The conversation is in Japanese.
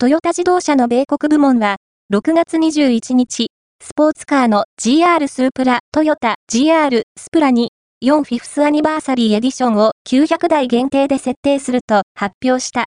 トヨタ自動車の米国部門は、6月21日、スポーツカーの GR スープラ、トヨタ GR スプラに、4フィフスアニバーサリーエディションを900台限定で設定すると発表した。